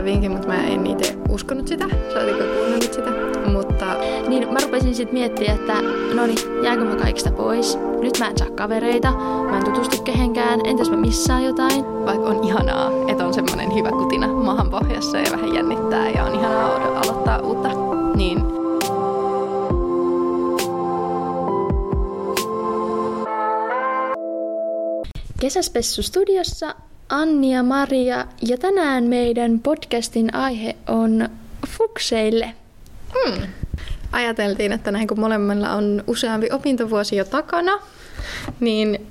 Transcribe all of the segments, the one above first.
tämän vinkin, mutta mä en itse uskonut sitä, saatika kuunnellut sitä. Mutta Niin mä rupesin sitten miettimään, että no niin, jäänkö mä kaikista pois? Nyt mä en saa kavereita, mä en tutustu kehenkään, entäs mä missään jotain? vaikka on ihanaa, että on semmoinen hyvä kutina mahan pohjassa ja vähän jännittää ja on ihanaa alo- aloittaa uutta, niin Kesäspessu studiossa Anni ja Maria ja tänään meidän podcastin aihe on fukseille. hmm, ajateltiin, että näin kun molemmilla on useampi opintovuosi jo takana, niin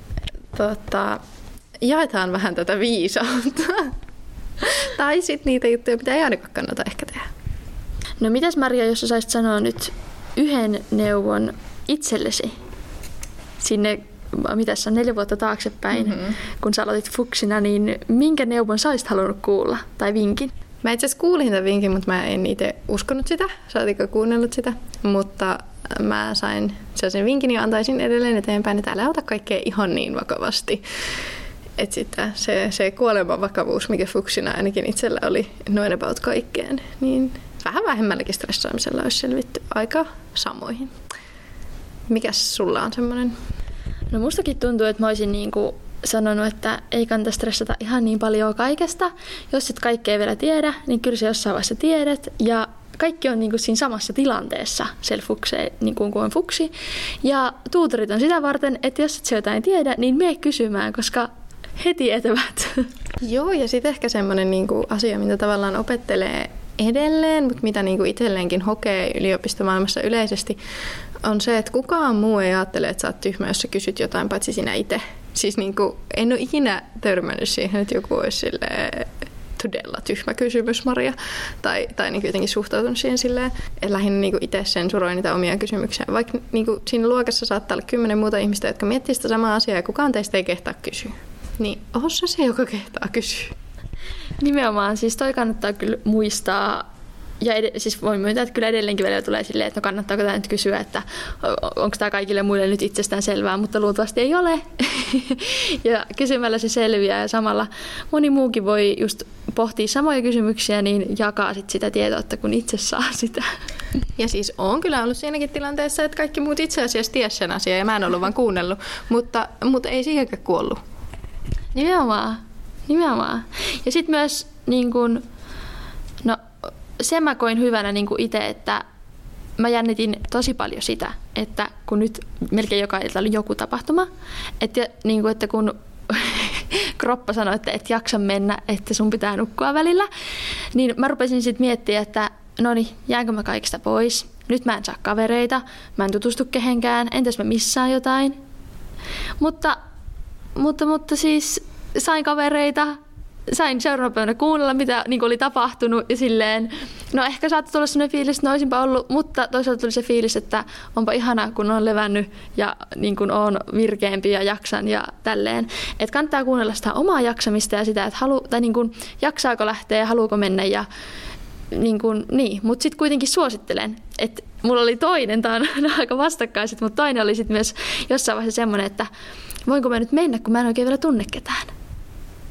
tota, jaetaan vähän tätä viisautta. tai sitten niitä juttuja, mitä ei ainakaan kannata ehkä tehdä. No mitäs Maria, jos sä saisit sanoa nyt yhden neuvon itsellesi sinne, mitä sä neljä vuotta taaksepäin, Mhm. mm-hmm. kun sä aloitit fuksina, niin minkä neuvon sä olisit halunnut kuulla tai vinkin? Mä itse asiassa kuulin tämän vinkin, mutta mä en itse uskonut sitä, saatika kuunnellut sitä, mutta mä sain sellaisen vinkin ja antaisin edelleen eteenpäin, että älä ota kaikkea ihan niin vakavasti. Että sitten se, se kuoleman vakavuus, mikä fuksina ainakin itsellä oli noin about kaikkeen, niin vähän vähemmälläkin stressaamisella olisi selvitty aika samoihin. Mikäs sulla on semmoinen? No mustakin tuntuu, että mä olisin niinku sanonut, että ei kannata stressata ihan niin paljon kaikesta. Jos et kaikkea vielä tiedä, niin kyllä se jossain vaiheessa tiedät. Ja kaikki on niinku siinä samassa tilanteessa, siellä fukse, niin kuin on fuksi. Ja tuutorit on sitä varten, että jos et se jotain tiedä, niin mene kysymään, koska he tietävät. Joo, ja sitten ehkä semmoinen niinku asia, mitä tavallaan opettelee edelleen, mutta mitä niinku itselleenkin hokee yliopistomaailmassa yleisesti, on se, että kukaan muu ei ajattele, että sä oot tyhmä, jos sä kysyt jotain, paitsi sinä itse. Siis niinku, en ole ikinä törmännyt siihen, että joku olisi todella tyhmä kysymys, Maria. Tai, tai niin jotenkin suhtautunut siihen silleen, että lähinnä niin itse sensuroin niitä omia kysymyksiä. Vaikka niin kuin siinä luokassa saattaa olla kymmenen muuta ihmistä, jotka miettii sitä samaa asiaa ja kukaan teistä ei kehtaa kysyä. Niin sä se, joka kehtaa kysyä. Nimenomaan, siis toi kannattaa kyllä muistaa. Ja ed- siis voin myöntää, että kyllä edelleenkin välillä tulee silleen, että no kannattaako tämä nyt kysyä, että onko tämä kaikille muille nyt itsestään selvää, mutta luultavasti ei ole. ja kysymällä se selviää ja samalla moni muukin voi just pohtia samoja kysymyksiä, niin jakaa sit sitä tietoutta, kun itse saa sitä. Ja siis on kyllä ollut siinäkin tilanteessa, että kaikki muut itse asiassa ties sen asian ja mä en ollut vaan kuunnellut, mutta, mutta ei siihenkään kuollut. Nimenomaan. Nimenomaan. Ja sitten myös niin kun, sen mä koin hyvänä niin itse, että mä jännitin tosi paljon sitä, että kun nyt melkein joka ilta oli joku tapahtuma, että, niin kuin, että kun kroppa sanoi, että et jaksa mennä, että sun pitää nukkua välillä, niin mä rupesin sitten miettimään, että no niin, jäänkö mä kaikista pois? Nyt mä en saa kavereita, mä en tutustu kehenkään, entäs mä missään jotain? Mutta, mutta, mutta siis sain kavereita, sain seuraavana päivänä kuunnella, mitä niin oli tapahtunut ja silleen, no ehkä saattoi tulla sellainen fiilis, että no olisinpa ollut, mutta toisaalta tuli se fiilis, että onpa ihana, kun on levännyt ja niin kuin on virkeämpi ja jaksan ja tälleen. Että kannattaa kuunnella sitä omaa jaksamista ja sitä, että halu, tai niin kuin, jaksaako lähteä ja haluuko mennä ja niin kuin, niin, mutta sitten kuitenkin suosittelen, että mulla oli toinen, tämä on aika vastakkaiset, mutta toinen oli sitten myös jossain vaiheessa semmoinen, että voinko mä nyt mennä, kun mä en oikein vielä tunne ketään.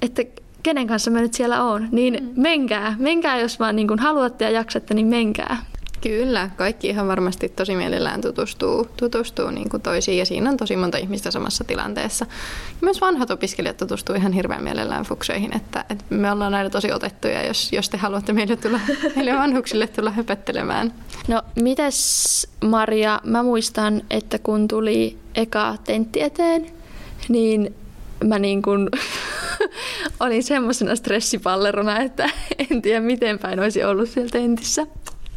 Että kenen kanssa mä nyt siellä oon, niin mm. menkää, menkää jos vaan niin kuin haluatte ja jaksatte, niin menkää. Kyllä, kaikki ihan varmasti tosi mielellään tutustuu, tutustuu niin kuin toisiin ja siinä on tosi monta ihmistä samassa tilanteessa. Ja myös vanhat opiskelijat tutustuu ihan hirveän mielellään fukseihin, että, että me ollaan aina tosi otettuja, jos, jos te haluatte meille, tulla, meille vanhuksille tulla höpöttelemään. No mitäs Maria, mä muistan, että kun tuli eka tentti eteen, niin mä niin kuin olin semmoisena stressipallerona, että en tiedä miten päin olisi ollut siellä tentissä.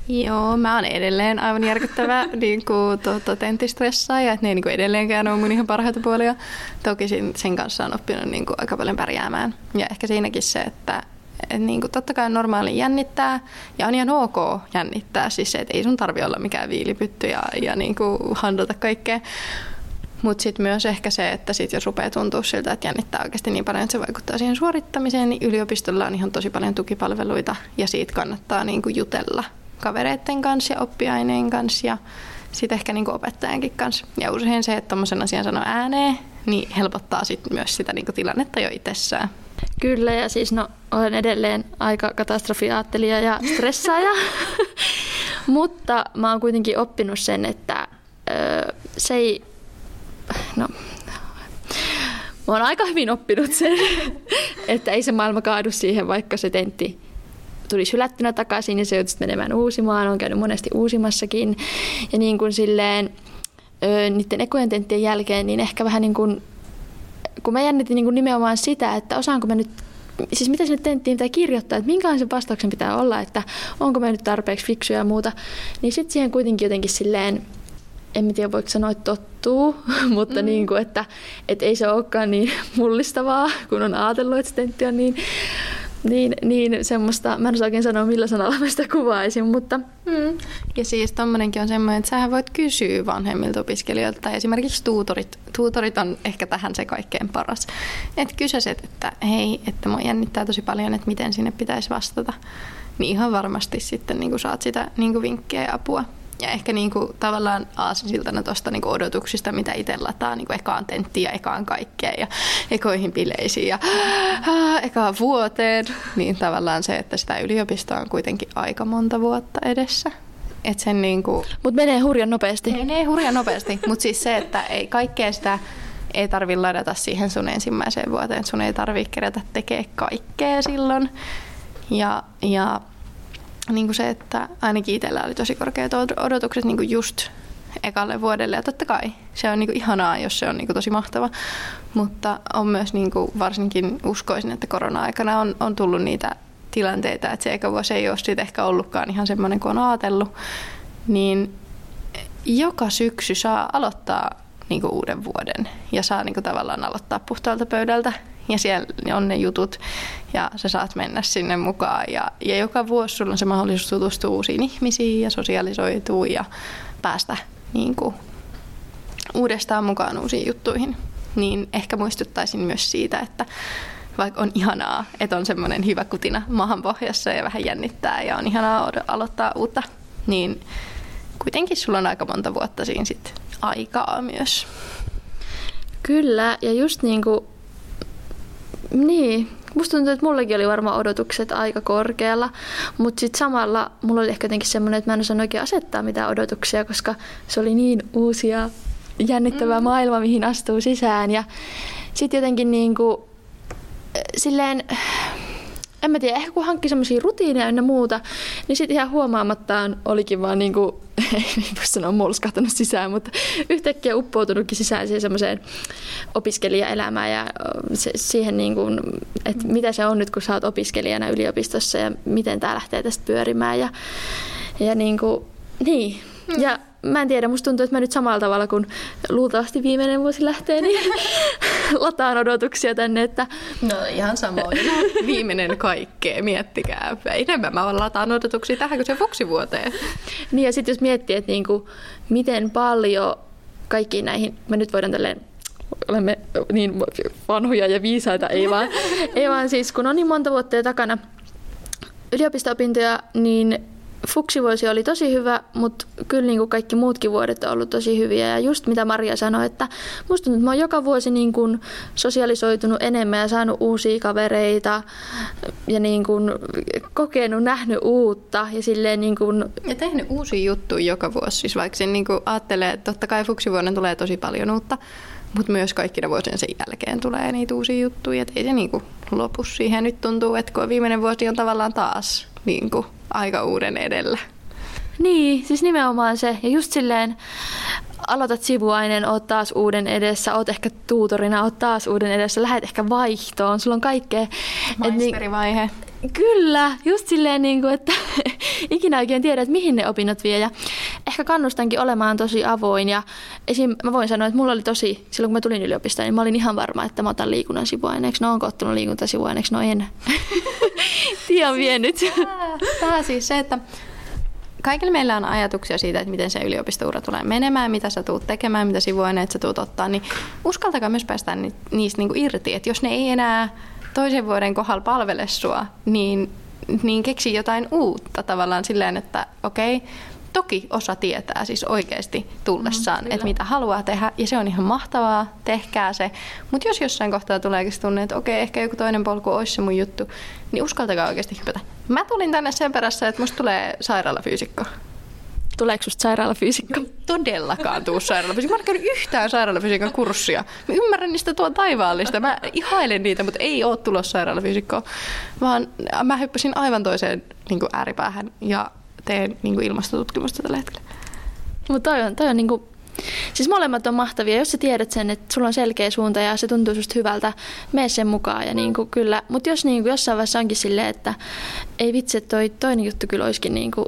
Joo, mä oon edelleen aivan järkyttävä niin kuin, tuota, tenttistressaa että ne ei niin kuin, edelleenkään ole mun ihan parhaita puolia. Toki sen, sen kanssa on oppinut niin kuin, aika paljon pärjäämään. Ja ehkä siinäkin se, että et, niin kuin, totta kai normaali jännittää ja on ihan ok jännittää. Siis se, että ei sun tarvi olla mikään viilipytty ja, ja niin kuin, handlata kaikkea. Mutta sitten myös ehkä se, että sit jos rupeaa tuntua siltä, että jännittää oikeasti niin paljon, että se vaikuttaa siihen suorittamiseen, niin yliopistolla on ihan tosi paljon tukipalveluita ja siitä kannattaa niinku jutella kavereiden kanssa ja oppiaineen kanssa ja sitten ehkä niinku opettajankin kanssa. Ja usein se, että tuommoisen asian sanoo ääneen, niin helpottaa sit myös sitä niinku tilannetta jo itsessään. Kyllä, ja siis no, olen edelleen aika katastrofiaattelija ja stressaaja. Mutta mä oon kuitenkin oppinut sen, että ö, se ei... No, mä oon aika hyvin oppinut sen, että ei se maailma kaadu siihen, vaikka se tentti tulisi hylättynä takaisin ja se joutuisi menemään uusimaan. on käynyt monesti uusimassakin. Ja niin kuin silleen, ö, niiden ekojen tenttien jälkeen, niin ehkä vähän niin kuin, kun mä jännitin niin kuin nimenomaan sitä, että osaanko mä nyt siis mitä sinne tenttiin pitää kirjoittaa, että minkälaisen vastauksen pitää olla, että onko me nyt tarpeeksi fiksuja ja muuta, niin sitten siihen kuitenkin jotenkin silleen, en tiedä voiko sanoa, että tottuu, mutta mm. niin kuin, että, että ei se olekaan niin mullistavaa, kun on ajatellut, että tentti on niin niin, niin semmoista, mä en osaa oikein sanoa millä sanalla mä sitä kuvaisin, mutta... Mm. Ja siis tommonenkin on semmoinen, että sähän voit kysyä vanhemmilta opiskelijoilta, tai esimerkiksi tuutorit, tuutorit on ehkä tähän se kaikkein paras. Että kysäiset, että hei, että mua jännittää tosi paljon, että miten sinne pitäisi vastata. Niin ihan varmasti sitten niin saat sitä niin vinkkejä ja apua ja ehkä niin kuin, tavallaan aasinsiltana tuosta niin odotuksista, mitä itse lataa niin kuin ekaan tenttiin ja ekaan kaikkeen ja ekoihin bileisiin ja äh, ekaan vuoteen, niin tavallaan se, että sitä yliopistoa on kuitenkin aika monta vuotta edessä. Et sen niinku... Mutta menee hurjan nopeasti. Menee hurjan nopeasti, mutta siis se, että ei kaikkea sitä ei tarvi ladata siihen sun ensimmäiseen vuoteen. Sun ei tarvi kerätä tekee kaikkea silloin. Ja, ja niin kuin se, että ainakin itsellä oli tosi korkeat odotukset niin kuin just ekalle vuodelle. Ja totta kai se on niin kuin ihanaa, jos se on niin kuin tosi mahtava. Mutta on myös niin kuin varsinkin uskoisin, että korona-aikana on, on tullut niitä tilanteita, että se eka vuosi ei ole sitten ehkä ollutkaan ihan semmoinen kuin on ajatellut. Niin joka syksy saa aloittaa niin kuin uuden vuoden ja saa niin kuin tavallaan aloittaa puhtaalta pöydältä ja siellä on ne jutut ja sä saat mennä sinne mukaan. Ja, ja joka vuosi sulla on se mahdollisuus tutustua uusiin ihmisiin ja sosialisoitua ja päästä niin kuin, uudestaan mukaan uusiin juttuihin. Niin ehkä muistuttaisin myös siitä, että vaikka on ihanaa, että on semmoinen hyvä kutina maahan pohjassa ja vähän jännittää ja on ihanaa aloittaa uutta, niin kuitenkin sulla on aika monta vuotta siinä sit aikaa myös. Kyllä, ja just niin kuin niin, musta tuntuu, että mullekin oli varmaan odotukset aika korkealla, mutta sitten samalla mulla oli ehkä jotenkin semmoinen, että mä en osannut oikein asettaa mitään odotuksia, koska se oli niin uusia jännittävä mm. maailma, mihin astuu sisään. Ja sitten jotenkin niin kuin, silleen, en mä tiedä, ehkä kun hankki semmoisia rutiineja ja muuta, niin sitten ihan huomaamattaan olikin vaan niin kuin, ei voi sanoa molskahtanut sisään, mutta yhtäkkiä uppoutunutkin sisään siihen semmoiseen opiskelijaelämään ja se, siihen niin kuin, että mitä se on nyt, kun sä oot opiskelijana yliopistossa ja miten tämä lähtee tästä pyörimään ja, ja niin kuin, niin. Ja mä en tiedä, musta tuntuu, että mä nyt samalla tavalla kuin luultavasti viimeinen vuosi lähtee, niin lataan odotuksia tänne. Että... No ihan samoin. viimeinen kaikkea, miettikää. Enemmän mä lataan odotuksia tähän kuin se vuoteen. Niin ja sitten jos miettii, että niinku, miten paljon kaikkiin näihin, mä nyt voidaan tälleen olemme niin vanhoja ja viisaita, ei vaan, ei vaan siis kun on niin monta vuotta jo takana yliopisto-opintoja, niin fuksivuosi oli tosi hyvä, mutta kyllä niin kuin kaikki muutkin vuodet on ollut tosi hyviä. Ja just mitä Maria sanoi, että musta tuntuu, että mä oon joka vuosi niin kuin sosialisoitunut enemmän ja saanut uusia kavereita ja niin kuin kokenut, nähnyt uutta ja silleen niin kuin... Ja tehnyt uusia juttuja joka vuosi. Siis vaikka sen niin kuin ajattelee, että totta kai fuksivuoden tulee tosi paljon uutta, mutta myös kaikkina vuosien sen jälkeen tulee niitä uusia juttuja. Et ei se niin kuin lopu siihen. Nyt tuntuu, että kun viimeinen vuosi on tavallaan taas niin kuin aika uuden edellä. Niin, siis nimenomaan se. Ja just silleen, aloitat sivuaineen, oot taas uuden edessä, oot ehkä tuutorina, oot taas uuden edessä, lähet ehkä vaihtoon, sulla on kaikkea. Maisterivaihe. Niin, kyllä, just silleen, niin kuin, että ikinä oikein tiedä, että mihin ne opinnot vie. Ja ehkä kannustankin olemaan tosi avoin. Ja esim. mä voin sanoa, että mulla oli tosi, silloin kun mä tulin yliopistoon, niin mä olin ihan varma, että mä otan liikunnan sivuaineeksi. No onko ottanut liikuntasivuaineeksi? No en. Tie on vienyt. Tämä siis se, että kaikilla meillä on ajatuksia siitä, että miten se yliopistoura tulee menemään, mitä sä tuut tekemään, mitä sivuaineet sä tuut ottaa, niin uskaltakaa myös päästä niistä niinku irti, että jos ne ei enää toisen vuoden kohdalla palvele sua, niin, niin keksi jotain uutta tavallaan silleen, että okei, Toki osa tietää siis oikeasti tullessaan, mm, että mitä haluaa tehdä, ja se on ihan mahtavaa, tehkää se. Mutta jos jossain kohtaa tuleekin tunne, että okei, ehkä joku toinen polku olisi se mun juttu, niin uskaltakaa oikeasti hypätä. Mä tulin tänne sen perässä, että musta tulee sairaalafyysikko. Tuleeko susta sairaalafyysikko? Todellakaan tuu sairaalafyysikko. Mä en käynyt yhtään sairaalafysiikan kurssia. Mä ymmärrän niistä tuon taivaallista. Mä ihailen niitä, mutta ei ole tulossa sairaalafyysikkoa. Vaan mä hyppäsin aivan toiseen niin ääripäähän ja teen niin kuin ilmastotutkimusta tällä hetkellä. Mutta toi on, toi on niin kuin Siis molemmat on mahtavia, jos sä tiedät sen, että sulla on selkeä suunta ja se tuntuu susta hyvältä, mene sen mukaan. Ja niin kuin, kyllä. Mutta jos niin kuin jossain vaiheessa onkin silleen, että ei vitsi, toi toinen juttu kyllä olisikin niin kuin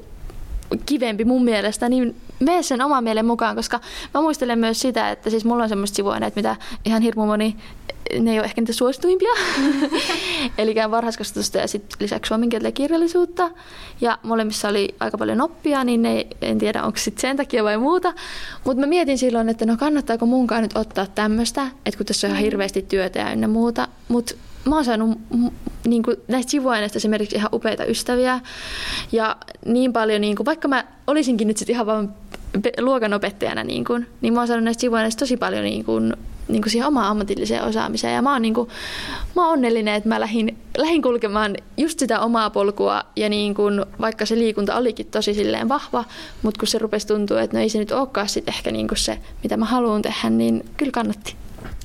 kivempi mun mielestä, niin mene sen oman mielen mukaan, koska mä muistelen myös sitä, että siis mulla on semmoista sivuaineet, mitä ihan hirmu moni, ne ei ole ehkä niitä suosituimpia. Eli varhaiskasvatusta ja sitten lisäksi suomen kieltä ja kirjallisuutta. Ja molemmissa oli aika paljon oppia, niin ne, en tiedä onko sitten sen takia vai muuta. Mutta mä mietin silloin, että no kannattaako munkaan nyt ottaa tämmöistä, että kun tässä on ihan hirveästi työtä ja ynnä muuta. Mutta mä oon saanut niin kuin, näistä sivuaineista esimerkiksi ihan upeita ystäviä. Ja niin paljon, niin kuin, vaikka mä olisinkin nyt sitten ihan vaan luokanopettajana, niin, kuin, niin mä oon saanut näistä sivuaineista tosi paljon niin kuin, niin kuin siihen omaan ammatilliseen osaamiseen. Ja mä oon, niin kuin, mä oon onnellinen, että mä lähdin, lähdin kulkemaan just sitä omaa polkua. Ja niin kuin, vaikka se liikunta olikin tosi silleen vahva, mutta kun se rupesi tuntua, että no ei se nyt olekaan sit ehkä niin kuin se, mitä mä haluan tehdä, niin kyllä kannatti.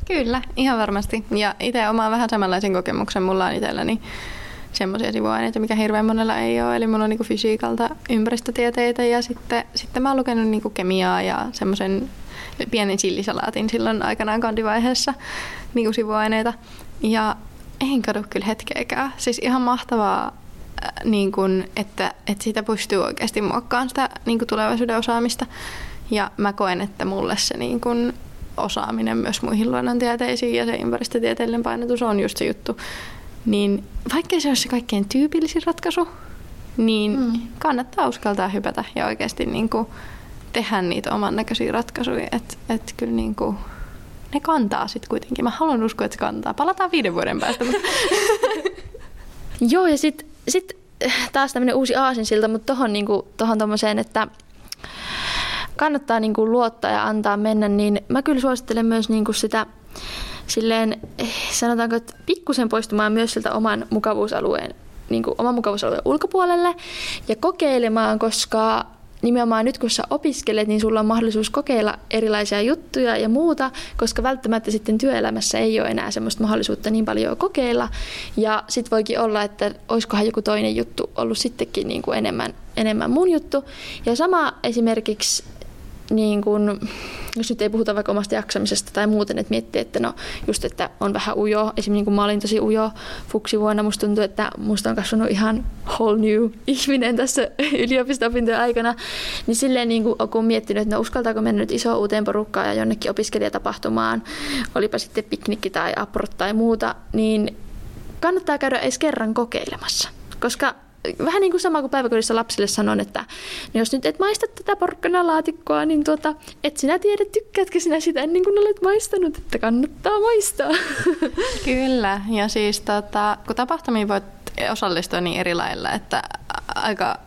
Kyllä, ihan varmasti. Ja itse omaan vähän samanlaisen kokemuksen mulla on itselläni semmoisia sivuaineita, mikä hirveän monella ei ole. Eli mulla on niinku fysiikalta ympäristötieteitä ja sitten, sitten mä oon lukenut niinku kemiaa ja semmoisen pienen sillisalaatin silloin aikanaan kandivaiheessa niinku sivuaineita. Ja en kadu kyllä hetkeäkään. Siis ihan mahtavaa, äh, niin kun, että, että siitä pystyy oikeasti muokkaamaan sitä niin tulevaisuuden osaamista. Ja mä koen, että mulle se niin kun, osaaminen myös muihin luonnontieteisiin ja se ympäristötieteellinen painotus on just se juttu. Niin vaikka se olisi se kaikkein tyypillisin ratkaisu, niin mm. kannattaa uskaltaa hypätä ja oikeasti niin kuin tehdä niitä oman näköisiä ratkaisuja. Että et kyllä niin kuin, ne kantaa sitten kuitenkin. Mä haluan uskoa, että se kantaa. Palataan viiden vuoden päästä. Joo, ja sitten sit taas tämmöinen uusi aasinsilta, mutta tuohon niinku, tohon tommoseen, että kannattaa niin kuin luottaa ja antaa mennä, niin mä kyllä suosittelen myös niin kuin sitä silleen, eh, sanotaanko, että pikkusen poistumaan myös siltä oman mukavuusalueen, niin kuin oman mukavuusalueen ulkopuolelle ja kokeilemaan, koska nimenomaan nyt kun sä opiskelet, niin sulla on mahdollisuus kokeilla erilaisia juttuja ja muuta, koska välttämättä sitten työelämässä ei ole enää semmoista mahdollisuutta niin paljon kokeilla. Ja sitten voikin olla, että olisikohan joku toinen juttu ollut sittenkin niin kuin enemmän, enemmän mun juttu. Ja sama esimerkiksi niin kun, jos nyt ei puhuta vaikka omasta jaksamisesta tai muuten, että miettii, että no just, että on vähän ujo. Esimerkiksi niin kun mä olin tosi ujo fuksivuonna, musta tuntuu, että musta on kasvanut ihan whole new ihminen tässä yliopisto-opintojen aikana. Niin silleen niin kun, kun miettinyt, että no uskaltaako mennä nyt iso uuteen porukkaan ja jonnekin opiskelijatapahtumaan, olipa sitten piknikki tai aprot tai muuta, niin kannattaa käydä edes kerran kokeilemassa. Koska vähän niin kuin sama kuin päiväkodissa lapsille sanon, että no jos nyt et maista tätä porkkanalaatikkoa, niin tuota, et sinä tiedä, tykkäätkö sinä sitä ennen kuin olet maistanut, että kannattaa maistaa. Kyllä, ja siis tota, kun tapahtumiin voit osallistua niin eri lailla, että aika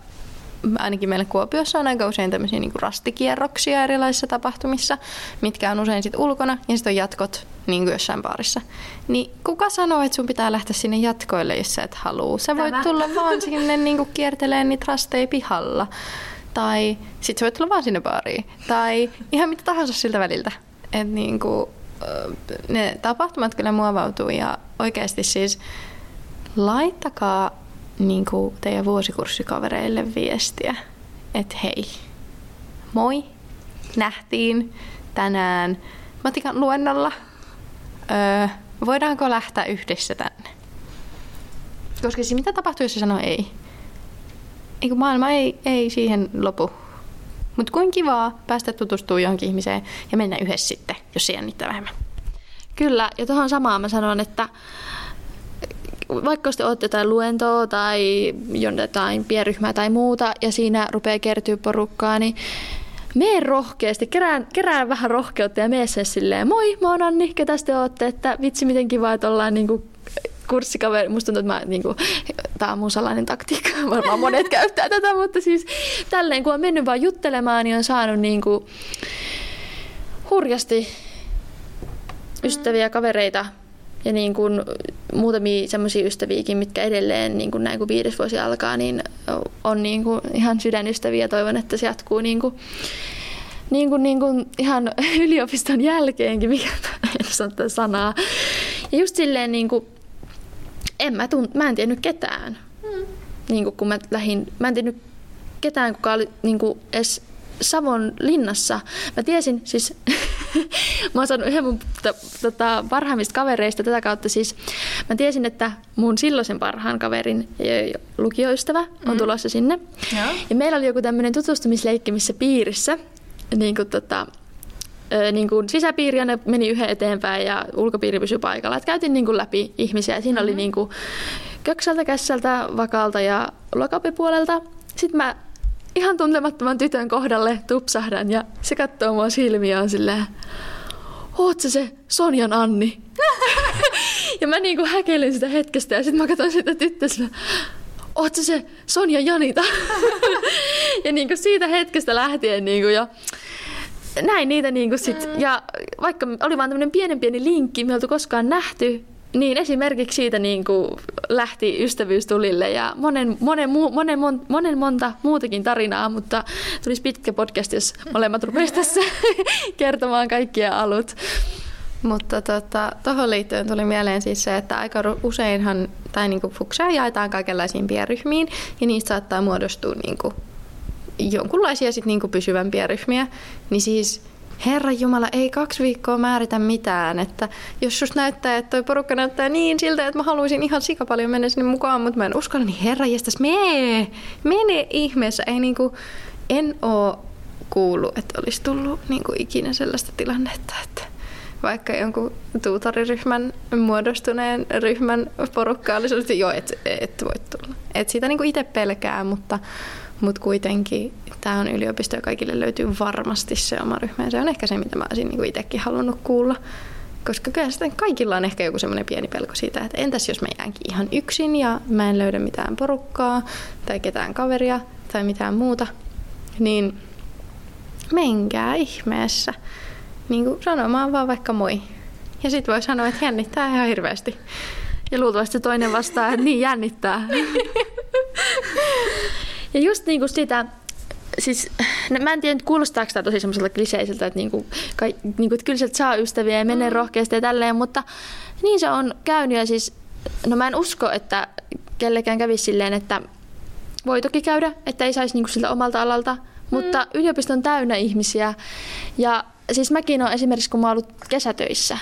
ainakin meillä Kuopiossa on aika usein tämmöisiä niin rastikierroksia erilaisissa tapahtumissa, mitkä on usein sitten ulkona ja sitten on jatkot niin kuin jossain baarissa. Niin kuka sanoo, että sun pitää lähteä sinne jatkoille, jos sä et halua? Sä voit Tämä. tulla vaan sinne niin kuin kierteleen niitä rasteja pihalla. Tai sit sä voit tulla vaan sinne baariin. Tai ihan mitä tahansa siltä väliltä. Et niin kuin, ne tapahtumat kyllä muovautuu ja oikeasti siis laittakaa niin kuin teidän vuosikurssikavereille viestiä, että hei, moi, nähtiin tänään matikan luennolla. Öö, voidaanko lähteä yhdessä tänne? Koska siis mitä tapahtuu, jos se sanoo ei? Eikö maailma ei, ei siihen lopu. Mutta kuin kivaa päästä tutustumaan johonkin ihmiseen ja mennä yhdessä sitten, jos se jännittää vähemmän. Kyllä, ja tuohon samaan mä sanon, että vaikka te olette jotain luentoa tai jotain pienryhmää tai muuta ja siinä rupeaa kertyä porukkaa, niin mene rohkeasti, kerään, kerään vähän rohkeutta ja mene sen silleen, moi, mä oon Anni, ketä te ootte, että vitsi miten kiva, että ollaan niinku kurssikaveri, musta tuntuu, että mä, niin kuin, tää on mun salainen taktiikka, varmaan monet käyttää tätä, mutta siis tälleen kun on mennyt vaan juttelemaan, niin on saanut niin kuin, hurjasti ystäviä, kavereita ja niin kuin muutamia semmoisia ystäviäkin, mitkä edelleen niin kuin näin kun viides vuosi alkaa, niin on niin kuin ihan sydänystäviä. Toivon, että se jatkuu niin kuin, niin kuin, niin kuin ihan yliopiston jälkeenkin, mikä en sano sanaa. Ja just silleen, niin kuin, en mä, tunt, mä en tiennyt ketään. Mm. Niin kuin, kun mä lähdin, mä en tiennyt ketään, kuka oli niin kuin edes Savon linnassa. Mä tiesin siis, mä oon saanut yhden mun tota, parhaimmista kavereista tätä kautta siis, mä tiesin, että mun silloisen parhaan kaverin lukioystävä on mm. tulossa sinne. Ja. ja meillä oli joku tämmöinen tutustumisleikki, missä piirissä, niin kuin tota, niin kuin sisäpiiri ja ne meni yhden eteenpäin ja ulkopiiri pysyi paikalla. Et käytiin niin kuin läpi ihmisiä. Siinä mm-hmm. oli niin kuin köksältä, kässältä, vakaalta ja lokapipuolelta. Sitten mä ihan tuntemattoman tytön kohdalle tupsahdan ja se katsoo mua silmiä on silleen, oot se se Sonjan Anni? ja mä niinku häkelin sitä hetkestä ja sitten mä katson sitä tyttöä oot se se Sonja Janita? ja niinku siitä hetkestä lähtien niinku jo näin niitä niinku sit, mm. ja vaikka oli vaan tämmöinen pienen pieni linkki, me ei oltu koskaan nähty, niin esimerkiksi siitä niin kuin lähti ystävyys tulille ja monen, monen, monen, monen, monen monta muutakin tarinaa, mutta tulisi pitkä podcast, jos molemmat rupeaisivat tässä kertomaan kaikkia alut. Mutta tuohon tota, liittyen tuli mieleen siis se, että aika useinhan, tai niin kuin fuksia jaetaan kaikenlaisiin pienryhmiin, ja niistä saattaa muodostua niin kuin jonkunlaisia sit niin kuin pysyvämpiä ryhmiä. Niin siis Herra Jumala, ei kaksi viikkoa määritä mitään. Että jos susta näyttää, että toi porukka näyttää niin siltä, että mä haluaisin ihan sika paljon mennä sinne mukaan, mutta mä en uskalla, niin herra jästäs, mee, mene ihmeessä. Ei niinku, en oo kuullut, että olisi tullut niinku ikinä sellaista tilannetta, että vaikka jonkun tuutariryhmän muodostuneen ryhmän porukka olisi ollut, joo, et, et voi tulla. Et sitä niinku itse pelkää, mutta mutta kuitenkin tämä on yliopisto ja kaikille löytyy varmasti se oma ryhmä. Ja se on ehkä se, mitä mä olisin niinku itsekin halunnut kuulla. Koska kyllä sitten kaikilla on ehkä joku semmoinen pieni pelko siitä, että entäs jos mä jäänkin ihan yksin ja mä en löydä mitään porukkaa tai ketään kaveria tai mitään muuta, niin menkää ihmeessä niin kuin sanomaan vaan vaikka moi. Ja sitten voi sanoa, että jännittää ihan hirveästi. Ja luultavasti toinen vastaa, että niin jännittää. Ja just niin kuin sitä, siis no, mä en tiedä, kuulostaako tämä tosi semmoiselta kliseiseltä, että, niinku, kai, niinku, että kyllä sieltä saa ystäviä ja menee mm. rohkeasti ja tälleen, mutta niin se on käynyt ja siis, no mä en usko, että kellekään kävisi silleen, että voi toki käydä, että ei saisi niinku siltä omalta alalta, mm. mutta yliopisto on täynnä ihmisiä ja siis mäkin olen esimerkiksi, kun mä oon ollut kesätöissä,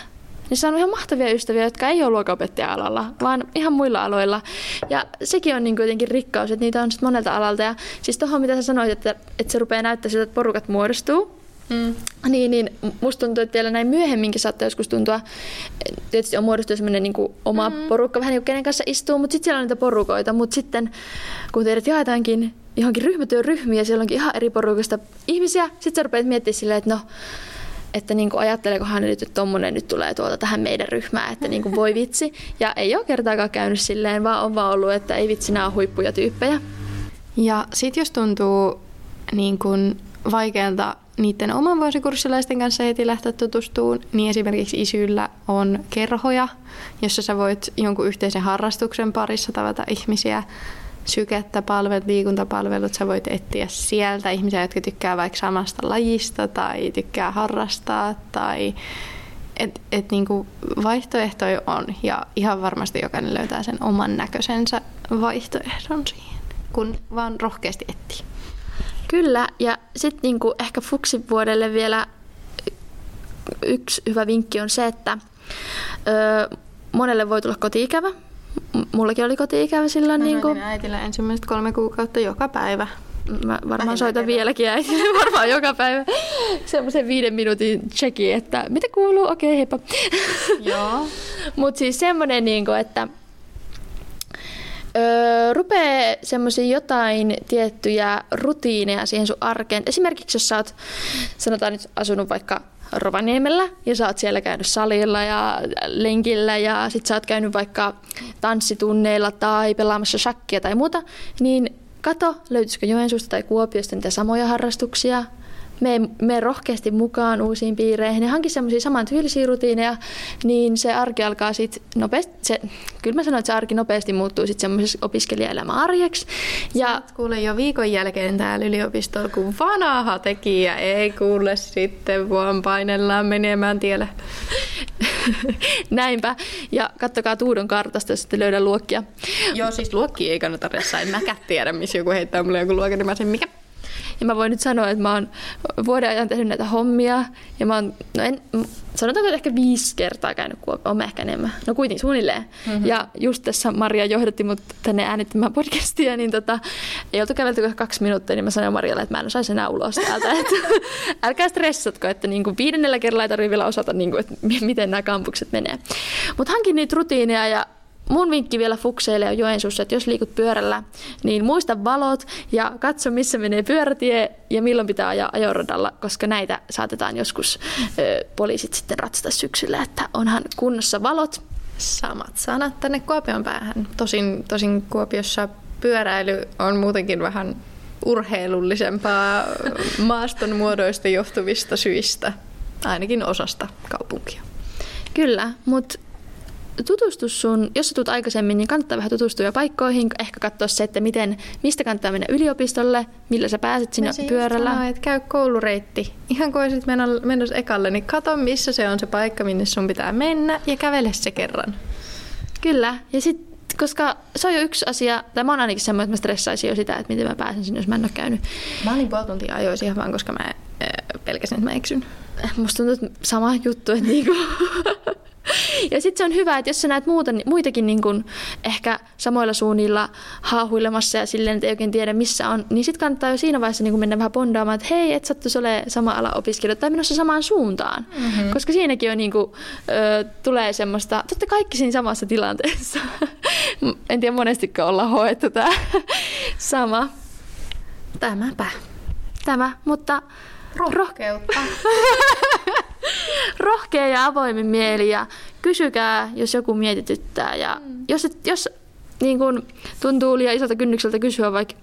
niin on ihan mahtavia ystäviä, jotka ei ole luokaopettaja-alalla, vaan ihan muilla aloilla. Ja sekin on niin jotenkin rikkaus, että niitä on sitten monelta alalta. Ja siis tuohon, mitä sä sanoit, että, että se rupeaa näyttää siltä, että porukat muodostuu, Mm. Niin, niin musta tuntuu, että vielä näin myöhemminkin saattaa joskus tuntua, tietysti on muodostunut sellainen niin oma mm. porukka, vähän niin kuin kenen kanssa istuu, mutta sitten siellä on niitä porukoita, mutta sitten kun teidät jaetaankin johonkin ryhmätyöryhmiin ja siellä onkin ihan eri porukasta ihmisiä, sitten sä rupeat miettimään silleen, että no, että niin kuin ajatteleekohan nyt, että tommonen nyt tulee tuolta tähän meidän ryhmään, että niin kuin voi vitsi. Ja ei ole kertaakaan käynyt silleen, vaan on vaan ollut, että ei vitsi, nämä on huippuja tyyppejä. Ja sitten jos tuntuu niin kuin vaikealta niiden oman vuosikurssilaisten kanssa heti lähteä tutustumaan, niin esimerkiksi Isyllä on kerhoja, jossa sä voit jonkun yhteisen harrastuksen parissa tavata ihmisiä sykettä palvelut, liikuntapalvelut, sä voit etsiä sieltä ihmisiä, jotka tykkää vaikka samasta lajista tai tykkää harrastaa tai et, et niinku vaihtoehtoja on ja ihan varmasti jokainen löytää sen oman näköisensä vaihtoehdon siihen, kun vaan rohkeasti etsii. Kyllä, ja sitten niinku ehkä fuksivuodelle vielä yksi hyvä vinkki on se, että ö, monelle voi tulla kotiikävä, mullakin oli koti-ikävä silloin. Mä niin kuin... äitillä ensimmäiset kolme kuukautta joka päivä. Mä varmaan Vähintään soitan kerran. vieläkin äitille varmaan joka päivä semmoisen viiden minuutin checki, että mitä kuuluu, okei okay, heippa. Joo. Mutta siis semmoinen, niin kuin, että öö, rupeaa semmoisia jotain tiettyjä rutiineja siihen sun arkeen. Esimerkiksi jos sä oot, sanotaan nyt asunut vaikka Rovaniemellä ja sä oot siellä käynyt salilla ja lenkillä ja sit sä oot käynyt vaikka tanssitunneilla tai pelaamassa shakkia tai muuta, niin kato, löytyisikö Joensuusta tai Kuopiosta niitä samoja harrastuksia, mene, mene rohkeasti mukaan uusiin piireihin ja hankin semmoisia samantyylisiä rutiineja, niin se arki alkaa sitten nopeasti, se, kyllä mä sanoin, että se arki nopeasti muuttuu sitten semmoisessa opiskelijaelämän arjeksi. Ja kuule jo viikon jälkeen täällä yliopistolla, kun vanha tekijä ei kuule sitten, vaan painellaan menemään tielle. Näinpä. Ja kattokaa Tuudon kartasta, jos ette löydä luokkia. Joo, siis luokki ei kannata ressaa. En mäkään tiedä, missä joku heittää mulle joku luokan, niin mä sen, mikä ja mä voin nyt sanoa, että mä oon vuoden ajan tehnyt näitä hommia. Ja mä oon, no en, sanotaanko, että ehkä viisi kertaa käynyt kuopioon, ehkä enemmän. No kuitenkin suunnilleen. Mm-hmm. Ja just tässä Maria johdatti mut tänne äänittämään podcastia, niin tota, ei oltu kävelty kaksi minuuttia, niin mä sanoin Marialle, että mä en osaisi enää ulos täältä. Että älkää stressatko, että niin kuin viidennellä kerralla ei tarvitse vielä osata, niin kuin, että miten nämä kampukset menee. Mutta hankin niitä rutiineja ja mun vinkki vielä fukseille on Joensuussa, että jos liikut pyörällä, niin muista valot ja katso, missä menee pyörätie ja milloin pitää ajaa ajoradalla, koska näitä saatetaan joskus ö, poliisit sitten ratsata syksyllä, että onhan kunnossa valot. Samat sanat tänne Kuopion päähän. Tosin, tosin Kuopiossa pyöräily on muutenkin vähän urheilullisempaa maaston muodoista johtuvista syistä, ainakin osasta kaupunkia. Kyllä, mutta tutustu sun, jos sä tulet aikaisemmin, niin kannattaa vähän tutustua jo paikkoihin, ehkä katsoa se, että miten, mistä kannattaa mennä yliopistolle, millä sä pääset sinne Mä pyörällä. Sanoa, että käy koulureitti. Ihan kun olisit menossa ekalle, niin kato missä se on se paikka, minne sun pitää mennä ja kävele se kerran. Kyllä, ja sitten koska se on jo yksi asia, tai mä oon ainakin semmoinen, että mä stressaisin jo sitä, että miten mä pääsen sinne, jos mä en ole käynyt. Mä olin puoli tuntia ajoisin ihan vaan, koska mä pelkäsin, että mä eksyn. Musta tuntuu, että sama juttu, että niinku, ja sitten se on hyvä, että jos sä näet muuta, muitakin niin kun ehkä samoilla suunnilla haahuilemassa ja silleen, että ei oikein tiedä missä on, niin sitten kannattaa jo siinä vaiheessa niin mennä vähän bondaamaan, että hei, et sattuisi ole sama ala opiskelija tai menossa samaan suuntaan. Mm-hmm. Koska siinäkin on niin kun, ö, tulee semmoista, totta kaikki siinä samassa tilanteessa. en tiedä monesti ollaan hoettu tämä sama. Tämäpä. Tämä, mutta Rohkeutta. Rohkea ja avoimin mieli ja kysykää, jos joku mietityttää. Ja mm. jos, et, jos niin kun, tuntuu liian isolta kynnykseltä kysyä vaikka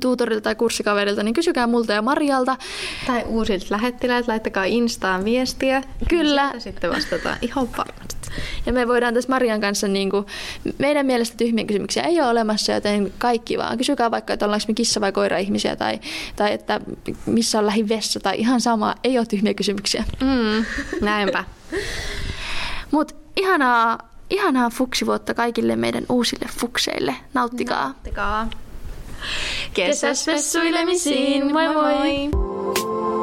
tuutorilta tai kurssikaverilta, niin kysykää multa ja Marialta. Tai uusilta lähettiläät, laittakaa Instaan viestiä. Kyllä. Sitten vastataan ihan varmasti. Ja me voidaan tässä Marian kanssa, niin kuin, meidän mielestä tyhmiä kysymyksiä ei ole olemassa, joten kaikki vaan. Kysykää vaikka, että ollaanko me kissa- vai koira-ihmisiä tai, tai että missä on lähivessa tai ihan sama. Ei ole tyhmiä kysymyksiä. Mm, näinpä. Mutta ihanaa, ihanaa fuksivuotta kaikille meidän uusille fukseille. Nauttikaa. Nauttikaa. Kesäspessuilemisiin, moi moi! moi.